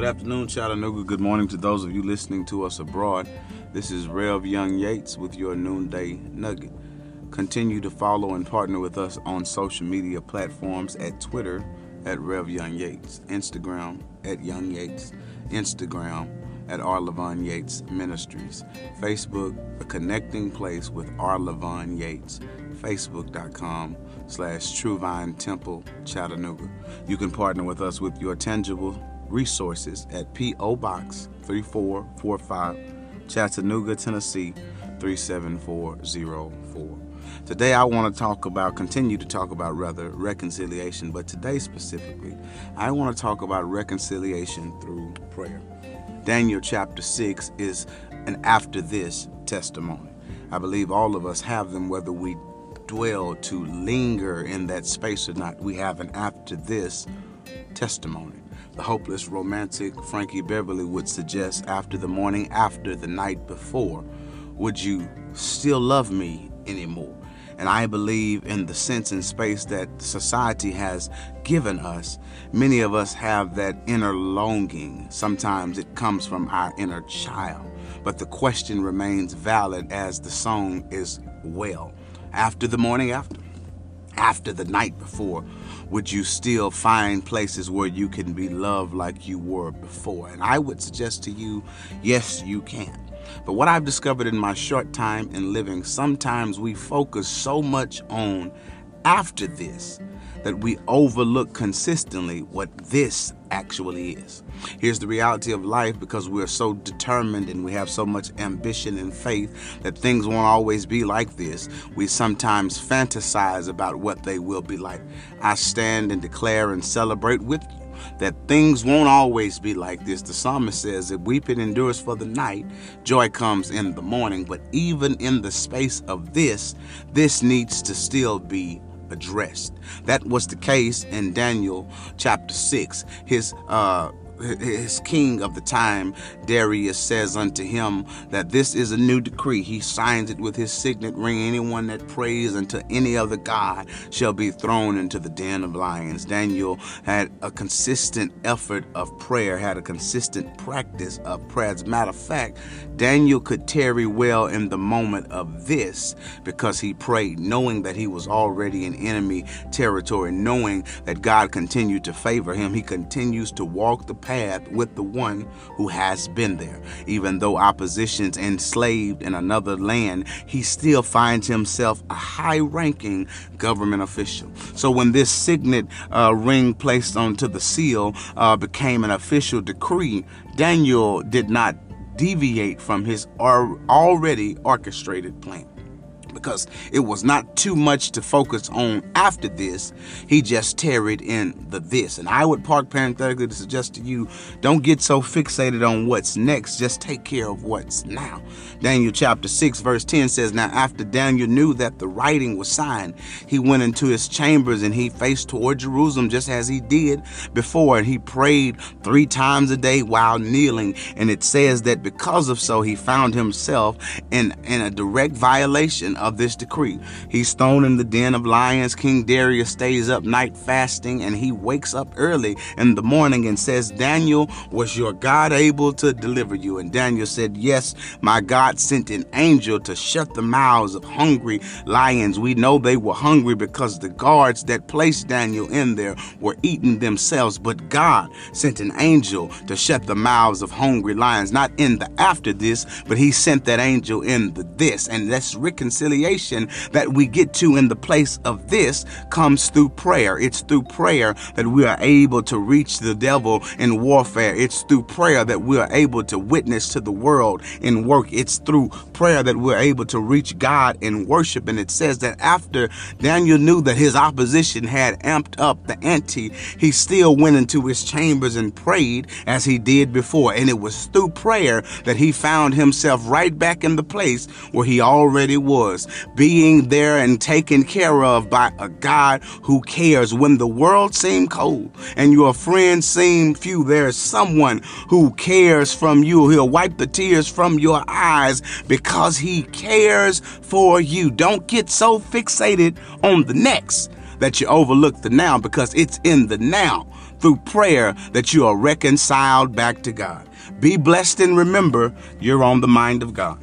Good afternoon, Chattanooga. Good morning to those of you listening to us abroad. This is Rev Young Yates with your noonday nugget. Continue to follow and partner with us on social media platforms at Twitter at Rev Young Yates, Instagram at Young Yates, Instagram at R. Levon Yates Ministries, Facebook, a connecting place with R. Levon Yates, facebook.com slash Truevine Temple Chattanooga. You can partner with us with your tangible resources at P.O. Box 3445, Chattanooga, Tennessee 37404. Today I want to talk about, continue to talk about rather, reconciliation, but today specifically, I want to talk about reconciliation through prayer. Daniel chapter 6 is an after this testimony. I believe all of us have them, whether we dwell to linger in that space or not. We have an after this testimony. The hopeless romantic Frankie Beverly would suggest after the morning after the night before, would you still love me anymore? And I believe in the sense and space that society has given us. Many of us have that inner longing. Sometimes it comes from our inner child. But the question remains valid as the song is well. After the morning after, after the night before, would you still find places where you can be loved like you were before? And I would suggest to you, yes, you can. But what I've discovered in my short time in living, sometimes we focus so much on after this that we overlook consistently what this actually is. Here's the reality of life because we're so determined and we have so much ambition and faith that things won't always be like this. We sometimes fantasize about what they will be like. I stand and declare and celebrate with you that things won't always be like this. The psalmist says that weeping endures for the night, joy comes in the morning. But even in the space of this, this needs to still be addressed. That was the case in Daniel chapter 6. His uh, his king of the time, Darius, says unto him that this is a new decree. He signs it with his signet ring. Anyone that prays unto any other God shall be thrown into the den of lions. Daniel had a consistent effort of prayer, had a consistent practice of prayer. As a matter of fact, Daniel could tarry well in the moment of this because he prayed, knowing that he was already in enemy territory, knowing that God continued to favor him. He continues to walk the path path with the one who has been there. Even though opposition's enslaved in another land, he still finds himself a high ranking government official. So when this signet uh, ring placed onto the seal uh, became an official decree, Daniel did not deviate from his already orchestrated plan because it was not too much to focus on after this. He just tarried in the this. And I would park parenthetically to suggest to you don't get so fixated on what's next, just take care of what's now. Daniel chapter 6, verse 10 says, Now after Daniel knew that the writing was signed, he went into his chambers and he faced toward Jerusalem just as he did before. And he prayed three times a day while kneeling. And it says that because of so, he found himself in, in a direct violation of this decree. He's thrown in the den of lions. King Darius stays up night fasting and he wakes up early in the morning and says, Daniel, was your God able to deliver you? And Daniel said, Yes, my God sent an angel to shut the mouths of hungry lions. We know they were hungry because the guards that placed Daniel in there were eating themselves, but God sent an angel to shut the mouths of hungry lions, not in the after this, but he sent that angel in the this. And that's reconciliation reconciliation that we get to in the place of this comes through prayer. It's through prayer that we are able to reach the devil in warfare. It's through prayer that we are able to witness to the world in work. It's through prayer that we're able to reach God in worship. And it says that after Daniel knew that his opposition had amped up the ante, he still went into his chambers and prayed as he did before. And it was through prayer that he found himself right back in the place where he already was being there and taken care of by a God who cares. When the world seems cold and your friends seem few, there's someone who cares from you. He'll wipe the tears from your eyes because he cares for you. Don't get so fixated on the next that you overlook the now because it's in the now through prayer that you are reconciled back to God. Be blessed and remember you're on the mind of God.